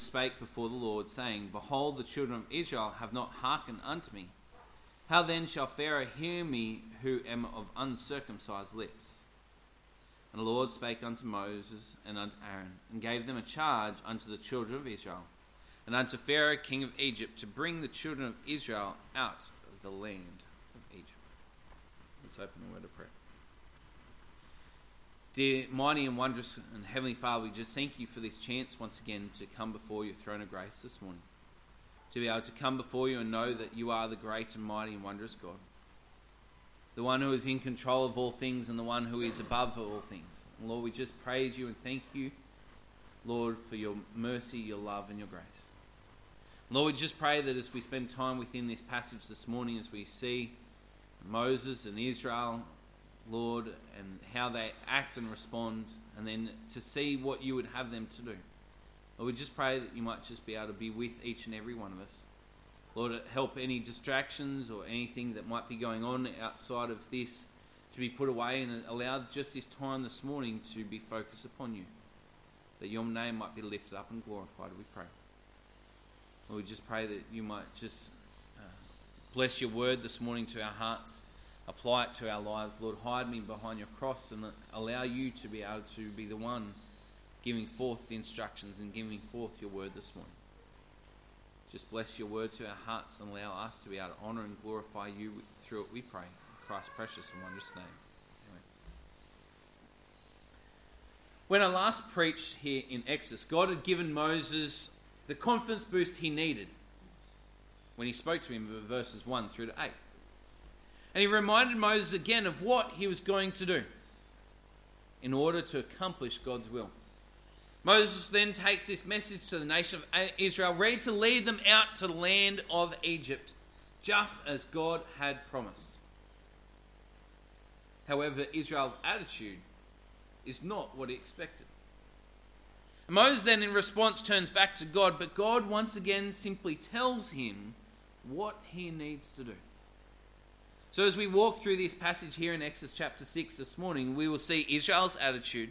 spake before the Lord, saying, Behold, the children of Israel have not hearkened unto me. How then shall Pharaoh hear me, who am of uncircumcised lips? And the Lord spake unto Moses and unto Aaron, and gave them a charge unto the children of Israel, and unto Pharaoh king of Egypt, to bring the children of Israel out of the land of Egypt. Let's open the word of prayer. Dear, mighty, and wondrous and heavenly Father, we just thank you for this chance once again to come before your throne of grace this morning. To be able to come before you and know that you are the great and mighty and wondrous God. The one who is in control of all things and the one who is above all things. And Lord, we just praise you and thank you, Lord, for your mercy, your love, and your grace. Lord, we just pray that as we spend time within this passage this morning, as we see Moses and Israel Lord, and how they act and respond, and then to see what you would have them to do. Lord, we just pray that you might just be able to be with each and every one of us. Lord, help any distractions or anything that might be going on outside of this to be put away and allow just this time this morning to be focused upon you. That your name might be lifted up and glorified, we pray. Lord, we just pray that you might just uh, bless your word this morning to our hearts apply it to our lives. Lord, hide me behind your cross and allow you to be able to be the one giving forth the instructions and giving forth your word this morning. Just bless your word to our hearts and allow us to be able to honour and glorify you through it, we pray. In Christ's precious and wondrous name. Amen. When I last preached here in Exodus, God had given Moses the confidence boost he needed when he spoke to him in verses 1 through to 8. And he reminded Moses again of what he was going to do in order to accomplish God's will. Moses then takes this message to the nation of Israel, ready to lead them out to the land of Egypt, just as God had promised. However, Israel's attitude is not what he expected. Moses then, in response, turns back to God, but God once again simply tells him what he needs to do. So, as we walk through this passage here in Exodus chapter 6 this morning, we will see Israel's attitude,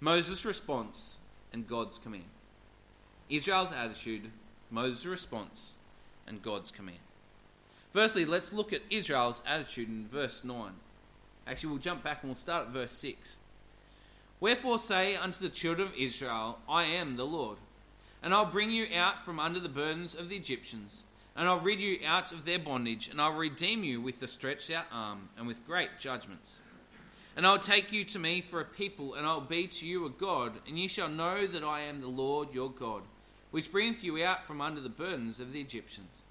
Moses' response, and God's command. Israel's attitude, Moses' response, and God's command. Firstly, let's look at Israel's attitude in verse 9. Actually, we'll jump back and we'll start at verse 6. Wherefore say unto the children of Israel, I am the Lord, and I'll bring you out from under the burdens of the Egyptians and I'll rid you out of their bondage, and I'll redeem you with the stretched out arm and with great judgments. And I'll take you to me for a people, and I'll be to you a God, and ye shall know that I am the Lord your God, which bringeth you out from under the burdens of the Egyptians.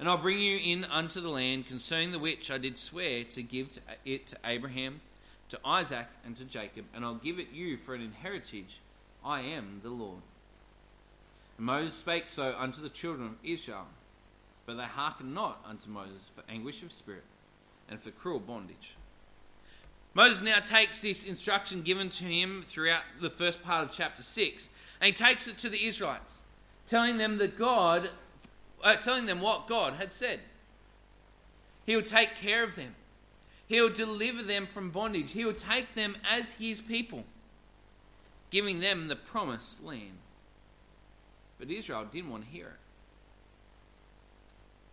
And I'll bring you in unto the land concerning the which I did swear to give it to Abraham, to Isaac, and to Jacob, and I'll give it you for an inheritance. I am the Lord. And Moses spake so unto the children of Israel. But they hearkened not unto Moses for anguish of spirit and for cruel bondage. Moses now takes this instruction given to him throughout the first part of chapter 6 and he takes it to the Israelites, telling them that God, uh, telling them what God had said. He will take care of them. He will deliver them from bondage. He will take them as his people, giving them the promised land. But Israel didn't want to hear it.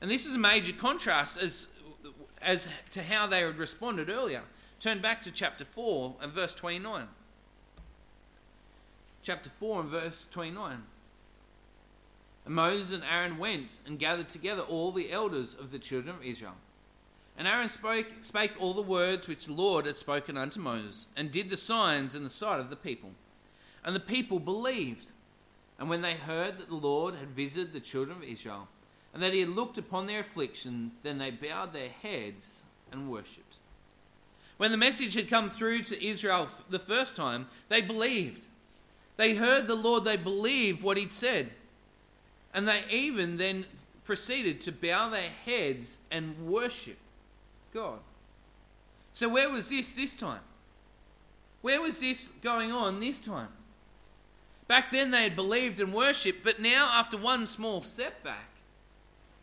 And this is a major contrast as, as to how they had responded earlier. Turn back to chapter 4 and verse 29. Chapter 4 and verse 29. And Moses and Aaron went and gathered together all the elders of the children of Israel. And Aaron spoke, spake all the words which the Lord had spoken unto Moses, and did the signs in the sight of the people. And the people believed. And when they heard that the Lord had visited the children of Israel, and that he had looked upon their affliction, then they bowed their heads and worshipped. When the message had come through to Israel the first time, they believed. They heard the Lord, they believed what he'd said. And they even then proceeded to bow their heads and worship God. So, where was this this time? Where was this going on this time? Back then they had believed and worshipped, but now, after one small step back,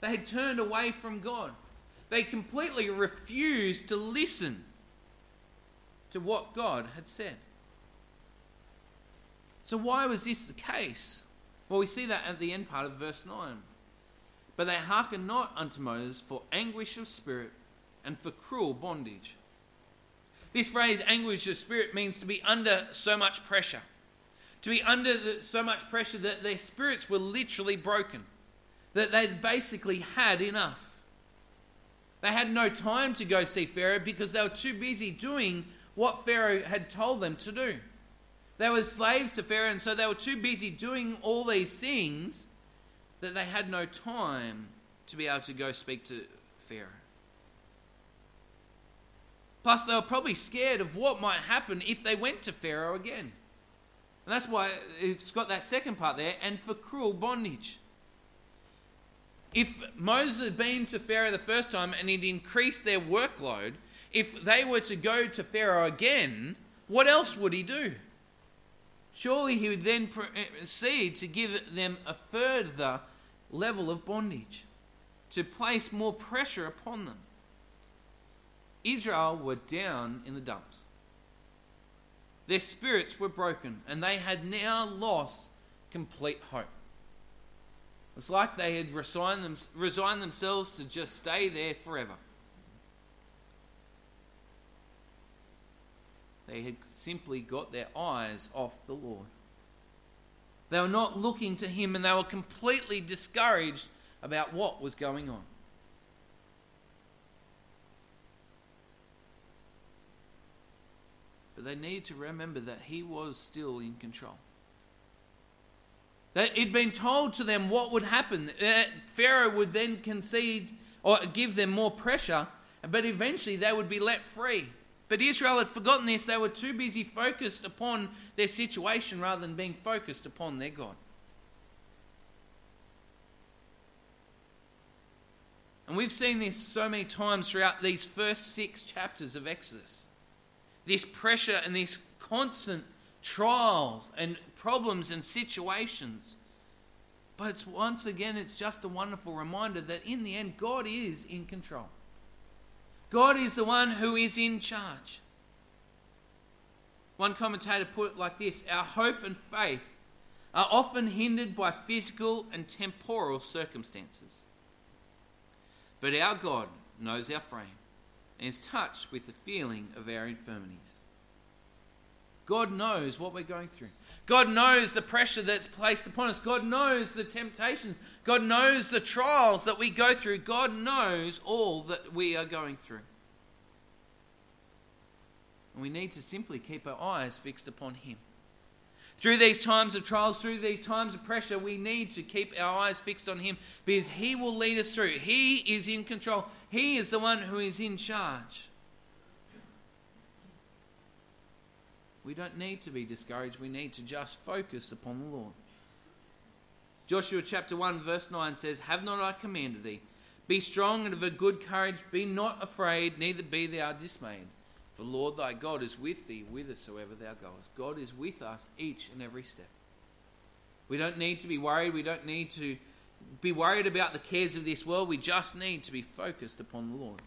they had turned away from God. They completely refused to listen to what God had said. So, why was this the case? Well, we see that at the end part of verse 9. But they hearkened not unto Moses for anguish of spirit and for cruel bondage. This phrase, anguish of spirit, means to be under so much pressure. To be under the, so much pressure that their spirits were literally broken. That they'd basically had enough. They had no time to go see Pharaoh because they were too busy doing what Pharaoh had told them to do. They were slaves to Pharaoh, and so they were too busy doing all these things that they had no time to be able to go speak to Pharaoh. Plus, they were probably scared of what might happen if they went to Pharaoh again. And that's why it's got that second part there, and for cruel bondage. If Moses had been to Pharaoh the first time and he'd increased their workload, if they were to go to Pharaoh again, what else would he do? Surely he would then eh, proceed to give them a further level of bondage, to place more pressure upon them. Israel were down in the dumps. Their spirits were broken, and they had now lost complete hope. It's like they had resigned, them, resigned themselves to just stay there forever. They had simply got their eyes off the Lord. They were not looking to Him and they were completely discouraged about what was going on. But they need to remember that He was still in control. That it'd been told to them what would happen. That Pharaoh would then concede or give them more pressure, but eventually they would be let free. But Israel had forgotten this. They were too busy focused upon their situation rather than being focused upon their God. And we've seen this so many times throughout these first six chapters of Exodus. This pressure and this constant trials and problems and situations. But it's, once again, it's just a wonderful reminder that in the end, God is in control. God is the one who is in charge. One commentator put it like this Our hope and faith are often hindered by physical and temporal circumstances. But our God knows our frame and is touched with the feeling of our infirmities. God knows what we're going through. God knows the pressure that's placed upon us. God knows the temptations. God knows the trials that we go through. God knows all that we are going through. And we need to simply keep our eyes fixed upon Him. Through these times of trials, through these times of pressure, we need to keep our eyes fixed on Him because He will lead us through. He is in control, He is the one who is in charge. We don't need to be discouraged. We need to just focus upon the Lord. Joshua chapter 1, verse 9 says, Have not I commanded thee? Be strong and of a good courage. Be not afraid, neither be thou dismayed. For Lord thy God is with thee whithersoever thou goest. God is with us each and every step. We don't need to be worried. We don't need to be worried about the cares of this world. We just need to be focused upon the Lord.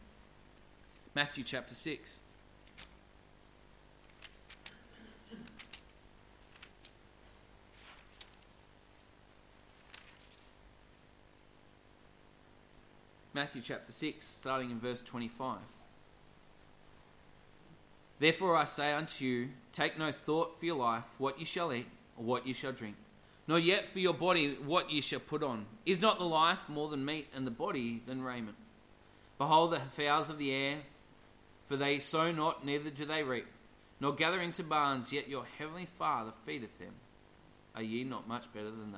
Matthew chapter 6. Matthew chapter 6, starting in verse 25. Therefore I say unto you, take no thought for your life, what you shall eat, or what you shall drink, nor yet for your body, what you shall put on. Is not the life more than meat, and the body than raiment? Behold the fowls of the air, for they sow not, neither do they reap, nor gather into barns, yet your heavenly Father feedeth them. Are ye not much better than they?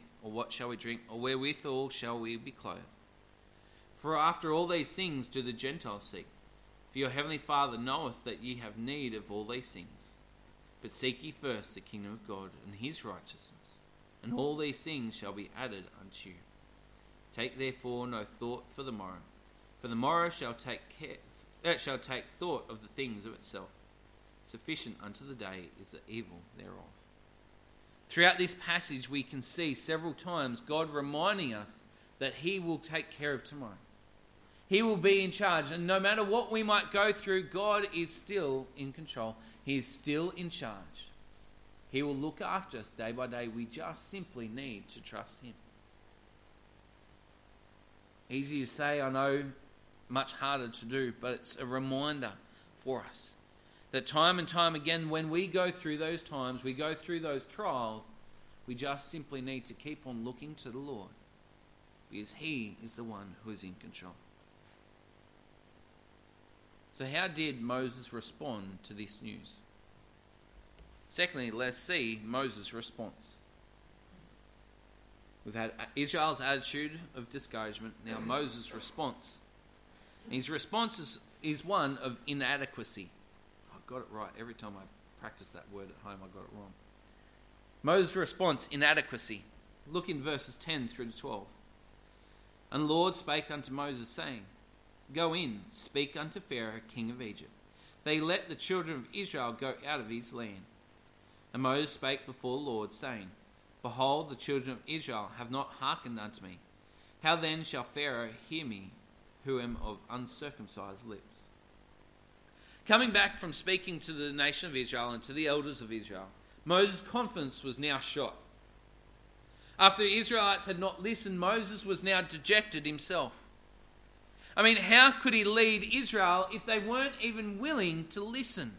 Or what shall we drink, or wherewithal shall we be clothed? For after all these things do the Gentiles seek. For your heavenly Father knoweth that ye have need of all these things. But seek ye first the kingdom of God and his righteousness, and all these things shall be added unto you. Take therefore no thought for the morrow, for the morrow shall take care, it shall take thought of the things of itself. Sufficient unto the day is the evil thereof. Throughout this passage, we can see several times God reminding us that He will take care of tomorrow. He will be in charge, and no matter what we might go through, God is still in control. He is still in charge. He will look after us day by day. We just simply need to trust Him. Easy to say, I know, much harder to do, but it's a reminder for us that time and time again, when we go through those times, we go through those trials, we just simply need to keep on looking to the Lord because He is the one who is in control. So, how did Moses respond to this news? Secondly, let's see Moses' response. We've had Israel's attitude of discouragement, now Moses' response. his response is, is one of inadequacy. Got it right. Every time I practice that word at home, I got it wrong. Moses' response, inadequacy. Look in verses 10 through to 12. And the Lord spake unto Moses, saying, Go in, speak unto Pharaoh, king of Egypt. They let the children of Israel go out of his land. And Moses spake before the Lord, saying, Behold, the children of Israel have not hearkened unto me. How then shall Pharaoh hear me, who am of uncircumcised lips? Coming back from speaking to the nation of Israel and to the elders of Israel, Moses' confidence was now shot. After the Israelites had not listened, Moses was now dejected himself. I mean, how could he lead Israel if they weren't even willing to listen?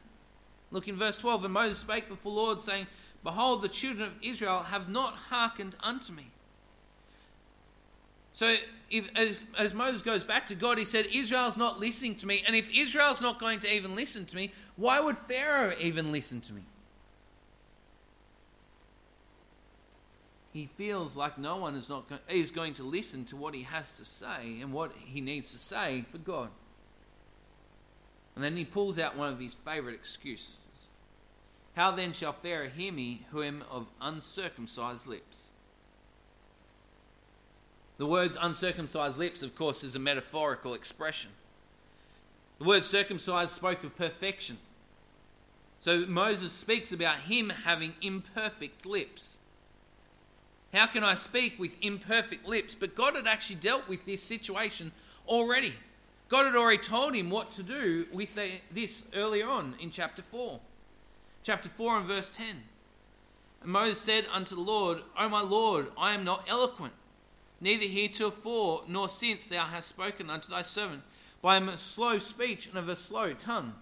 Look in verse 12. And Moses spake before the Lord, saying, Behold, the children of Israel have not hearkened unto me. So, if, as, as, Moses goes back to God, he said, Israel's not listening to me. And if Israel's not going to even listen to me, why would Pharaoh even listen to me? He feels like no one is, not is going to listen to what he has to say and what he needs to say for God. And then he pulls out one of his favorite excuses. How then shall Pharaoh hear me, who am of uncircumcised lips? The words uncircumcised lips, of course, is a metaphorical expression. The word circumcised spoke of perfection. So Moses speaks about him having imperfect lips. How can I speak with imperfect lips? But God had actually dealt with this situation already. God had already told him what to do with the, this earlier on in chapter 4 chapter 4 and verse 10. And Moses said unto the Lord, O my Lord, I am not eloquent, neither heretofore nor since thou hast spoken unto thy servant, by a slow speech and of a slow tongue.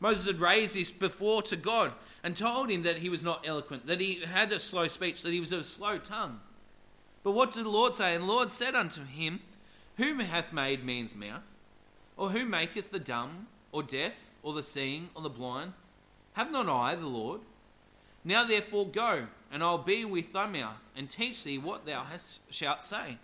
Moses had raised this before to God and told him that he was not eloquent, that he had a slow speech, that he was of a slow tongue. But what did the Lord say? And the Lord said unto him, Whom hath made man's mouth? Or who maketh the dumb, or deaf, or the seeing, or the blind? Have not I the Lord? Now therefore go, and I'll be with thy mouth, and teach thee what thou hast, shalt say.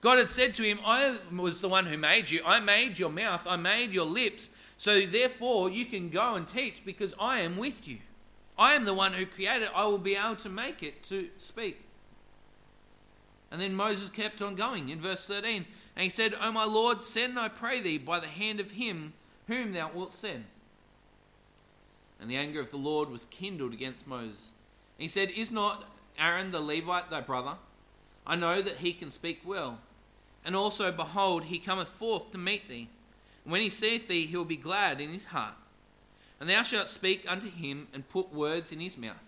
God had said to him, I was the one who made you. I made your mouth, I made your lips. So therefore you can go and teach because I am with you. I am the one who created I will be able to make it to speak. And then Moses kept on going in verse 13. And he said, O my Lord, send, I pray thee, by the hand of him whom thou wilt send. And the anger of the Lord was kindled against Moses. And he said, Is not Aaron the Levite thy brother? I know that he can speak well. And also, behold, he cometh forth to meet thee. And when he seeth thee, he will be glad in his heart. And thou shalt speak unto him, and put words in his mouth.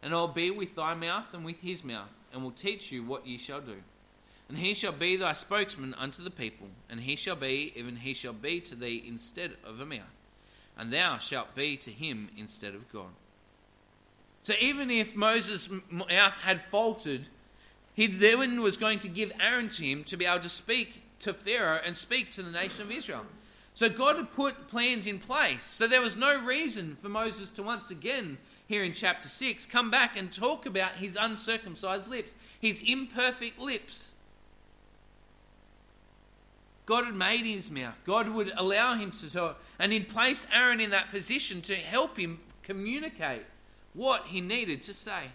And I will be with thy mouth and with his mouth, and will teach you what ye shall do. And he shall be thy spokesman unto the people, and he shall be, even he shall be to thee instead of a mouth and thou shalt be to him instead of God. So even if Moses' mouth had faltered, he then was going to give Aaron to him to be able to speak to Pharaoh and speak to the nation of Israel. So God had put plans in place. So there was no reason for Moses to once again, here in chapter 6, come back and talk about his uncircumcised lips, his imperfect lips. God had made his mouth. God would allow him to talk. And he'd placed Aaron in that position to help him communicate what he needed to say.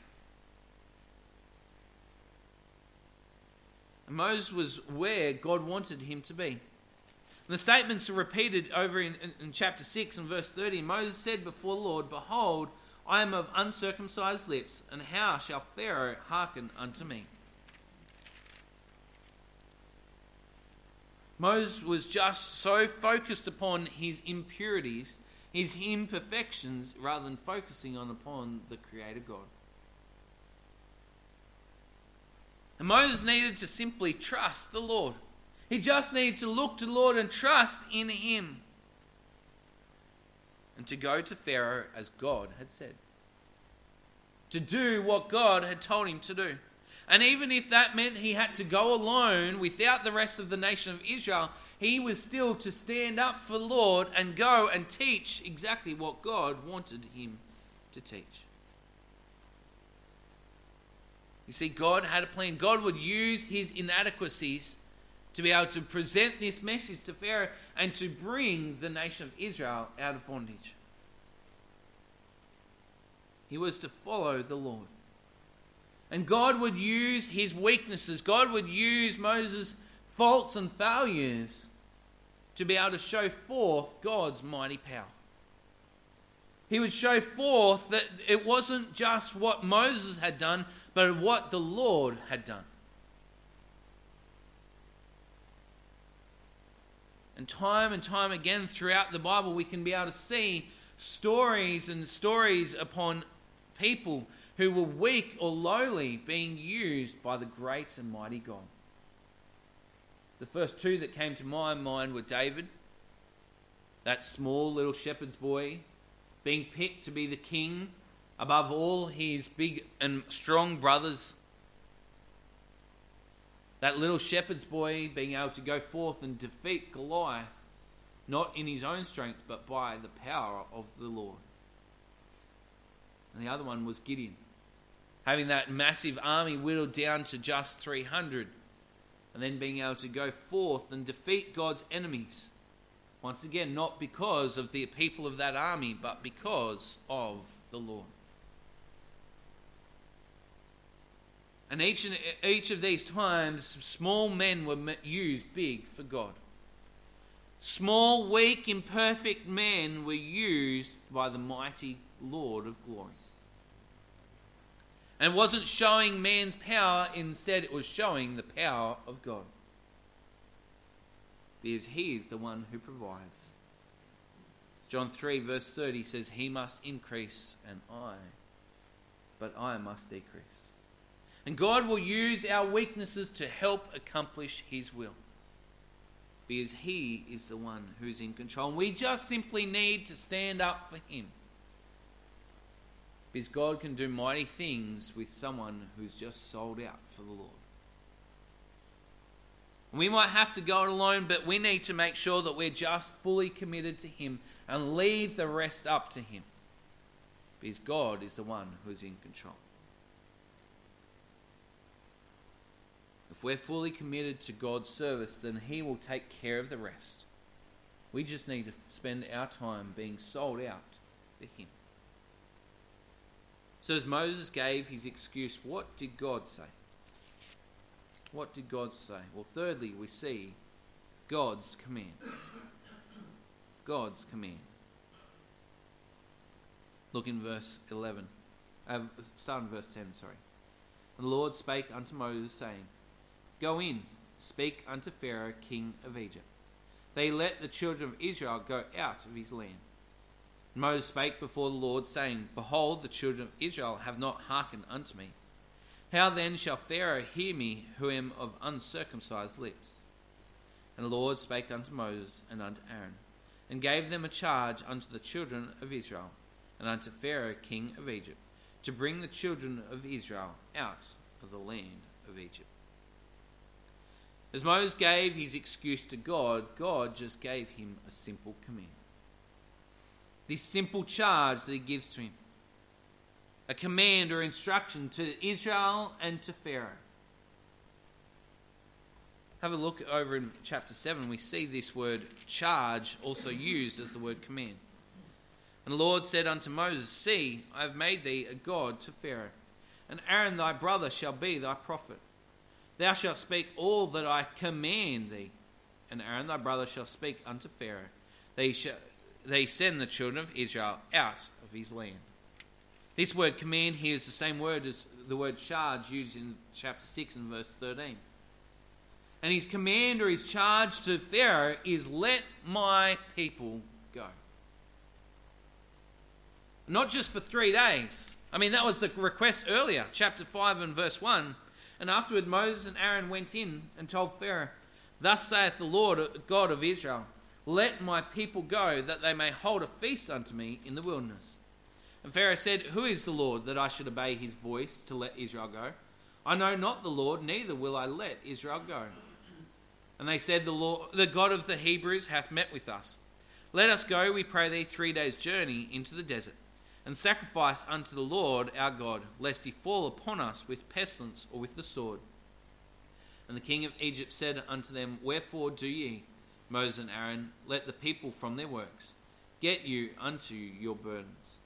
Moses was where God wanted him to be. And the statements are repeated over in, in, in chapter 6 and verse 30. Moses said before the Lord, Behold, I am of uncircumcised lips, and how shall Pharaoh hearken unto me? Moses was just so focused upon his impurities, his imperfections, rather than focusing on upon the Creator God. And Moses needed to simply trust the Lord. He just needed to look to the Lord and trust in Him. And to go to Pharaoh as God had said. To do what God had told him to do. And even if that meant he had to go alone without the rest of the nation of Israel, he was still to stand up for the Lord and go and teach exactly what God wanted him to teach. You see, God had a plan. God would use his inadequacies to be able to present this message to Pharaoh and to bring the nation of Israel out of bondage. He was to follow the Lord. And God would use his weaknesses, God would use Moses' faults and failures to be able to show forth God's mighty power he would show forth that it wasn't just what Moses had done, but what the Lord had done. And time and time again throughout the Bible, we can be able to see stories and stories upon people who were weak or lowly being used by the great and mighty God. The first two that came to my mind were David, that small little shepherd's boy being picked to be the king above all his big and strong brothers. That little shepherd's boy being able to go forth and defeat Goliath, not in his own strength, but by the power of the Lord. And the other one was Gideon, having that massive army whittled down to just 300, and then being able to go forth and defeat God's enemies once again, not because of the people of that army, but because of the Lord. And each, and each of these times, small men were used big for God. Small, weak, imperfect men were used by the mighty Lord of glory. And wasn't showing man's power, instead, it was showing the power of God because he is the one who provides. John 3, verse 30 says, He must increase and I, but I must decrease. And God will use our weaknesses to help accomplish His will. Because He is the one who's in control. And we just simply need to stand up for Him. Because God can do mighty things with someone who's just sold out for the Lord. We might have to go it alone, but we need to make sure that we're just fully committed to Him and leave the rest up to Him. Because God is the one who's in control. If we're fully committed to God's service, then He will take care of the rest. We just need to spend our time being sold out for Him. So, as Moses gave his excuse, what did God say? What did God say? Well, thirdly, we see God's command. God's command. Look in verse 11. Uh, start in verse 10, sorry. And the Lord spake unto Moses, saying, Go in, speak unto Pharaoh, king of Egypt. They let the children of Israel go out of his land. Moses spake before the Lord, saying, Behold, the children of Israel have not hearkened unto me how then shall Pharaoh hear me, who am of uncircumcised lips? And the Lord spake unto Moses and unto Aaron, and gave them a charge unto the children of Israel, and unto Pharaoh king of Egypt, to bring the children of Israel out of the land of Egypt. As Moses gave his excuse to God, God just gave him a simple command. This simple charge that he gives to him a command or instruction to Israel and to Pharaoh. Have a look over in chapter 7. We see this word charge also used as the word command. And the Lord said unto Moses, See, I have made thee a God to Pharaoh, and Aaron thy brother shall be thy prophet. Thou shalt speak all that I command thee, and Aaron thy brother shall speak unto Pharaoh. They, shall, they send the children of Israel out of his land. This word command here is the same word as the word charge used in chapter 6 and verse 13. And his command or his charge to Pharaoh is let my people go. Not just for three days. I mean, that was the request earlier, chapter 5 and verse 1. And afterward, Moses and Aaron went in and told Pharaoh, Thus saith the Lord God of Israel, Let my people go, that they may hold a feast unto me in the wilderness. And Pharaoh said, Who is the Lord that I should obey his voice to let Israel go? I know not the Lord, neither will I let Israel go. And they said, The Lord, the God of the Hebrews hath met with us. Let us go, we pray thee, three days' journey into the desert, and sacrifice unto the Lord our God, lest he fall upon us with pestilence or with the sword. And the king of Egypt said unto them, Wherefore do ye, Moses and Aaron, let the people from their works get you unto your burdens?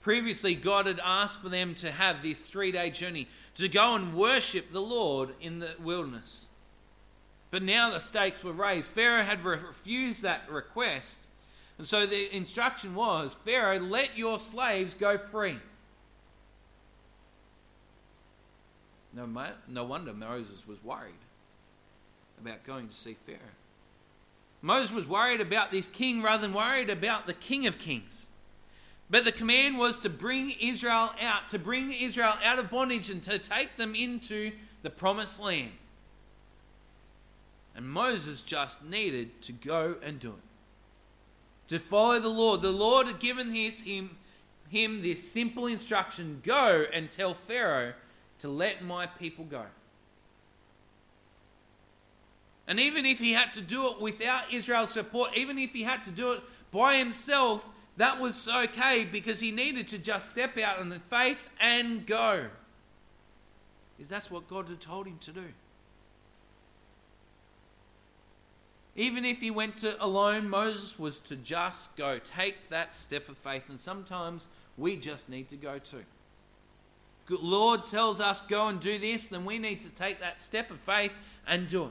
Previously, God had asked for them to have this three day journey, to go and worship the Lord in the wilderness. But now the stakes were raised. Pharaoh had refused that request. And so the instruction was Pharaoh, let your slaves go free. No, no wonder Moses was worried about going to see Pharaoh. Moses was worried about this king rather than worried about the king of kings. But the command was to bring Israel out, to bring Israel out of bondage and to take them into the promised land. And Moses just needed to go and do it. To follow the Lord. The Lord had given his, him, him this simple instruction go and tell Pharaoh to let my people go. And even if he had to do it without Israel's support, even if he had to do it by himself, that was okay because he needed to just step out in the faith and go. Because that's what God had told him to do. Even if he went to alone, Moses was to just go, take that step of faith. And sometimes we just need to go too. If Lord tells us go and do this, then we need to take that step of faith and do it.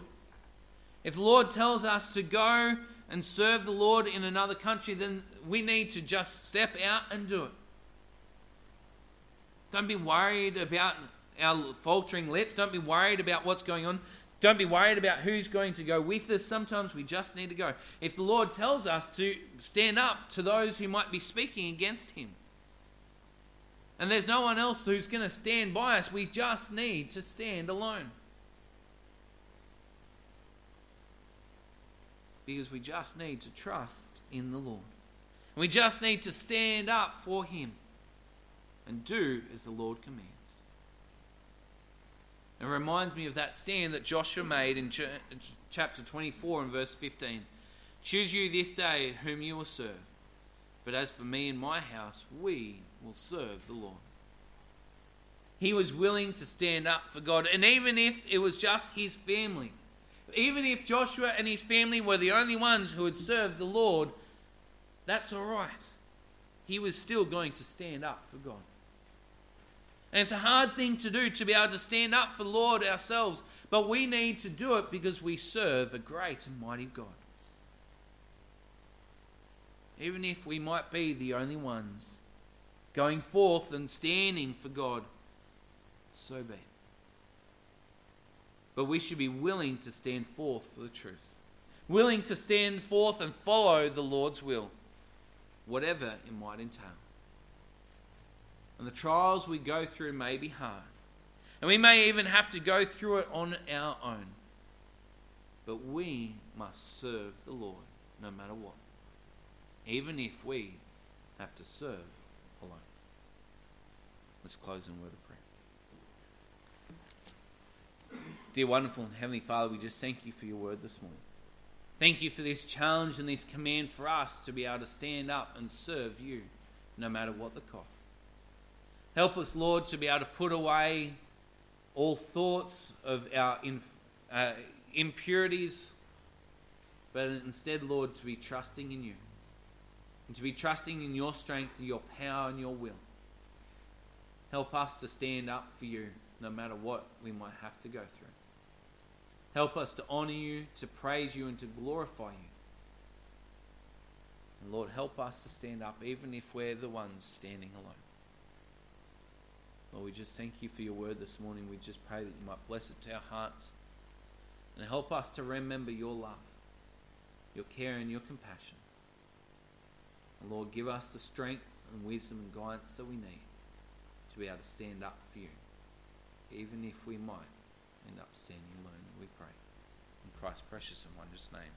If the Lord tells us to go and serve the Lord in another country, then we need to just step out and do it. Don't be worried about our faltering lips. Don't be worried about what's going on. Don't be worried about who's going to go with us. Sometimes we just need to go. If the Lord tells us to stand up to those who might be speaking against Him, and there's no one else who's going to stand by us, we just need to stand alone. Because we just need to trust in the Lord. We just need to stand up for Him and do as the Lord commands. It reminds me of that stand that Joshua made in chapter 24 and verse 15. Choose you this day whom you will serve. But as for me and my house, we will serve the Lord. He was willing to stand up for God. And even if it was just his family, even if Joshua and his family were the only ones who had served the Lord, that's all right. He was still going to stand up for God. And it's a hard thing to do to be able to stand up for the Lord ourselves, but we need to do it because we serve a great and mighty God. Even if we might be the only ones going forth and standing for God, so be. But we should be willing to stand forth for the truth, willing to stand forth and follow the Lord's will, whatever it might entail. And the trials we go through may be hard. And we may even have to go through it on our own. But we must serve the Lord no matter what, even if we have to serve alone. Let's close in word of prayer. Dear wonderful and heavenly Father, we just thank you for your word this morning. Thank you for this challenge and this command for us to be able to stand up and serve you no matter what the cost. Help us, Lord, to be able to put away all thoughts of our inf- uh, impurities, but instead, Lord, to be trusting in you and to be trusting in your strength, your power, and your will. Help us to stand up for you no matter what we might have to go through. Help us to honour you, to praise you, and to glorify you. And Lord, help us to stand up even if we're the ones standing alone. Lord, we just thank you for your word this morning. We just pray that you might bless it to our hearts and help us to remember your love, your care, and your compassion. And Lord, give us the strength and wisdom and guidance that we need to be able to stand up for you, even if we might end up standing alone. We pray. In Christ's precious and wondrous name.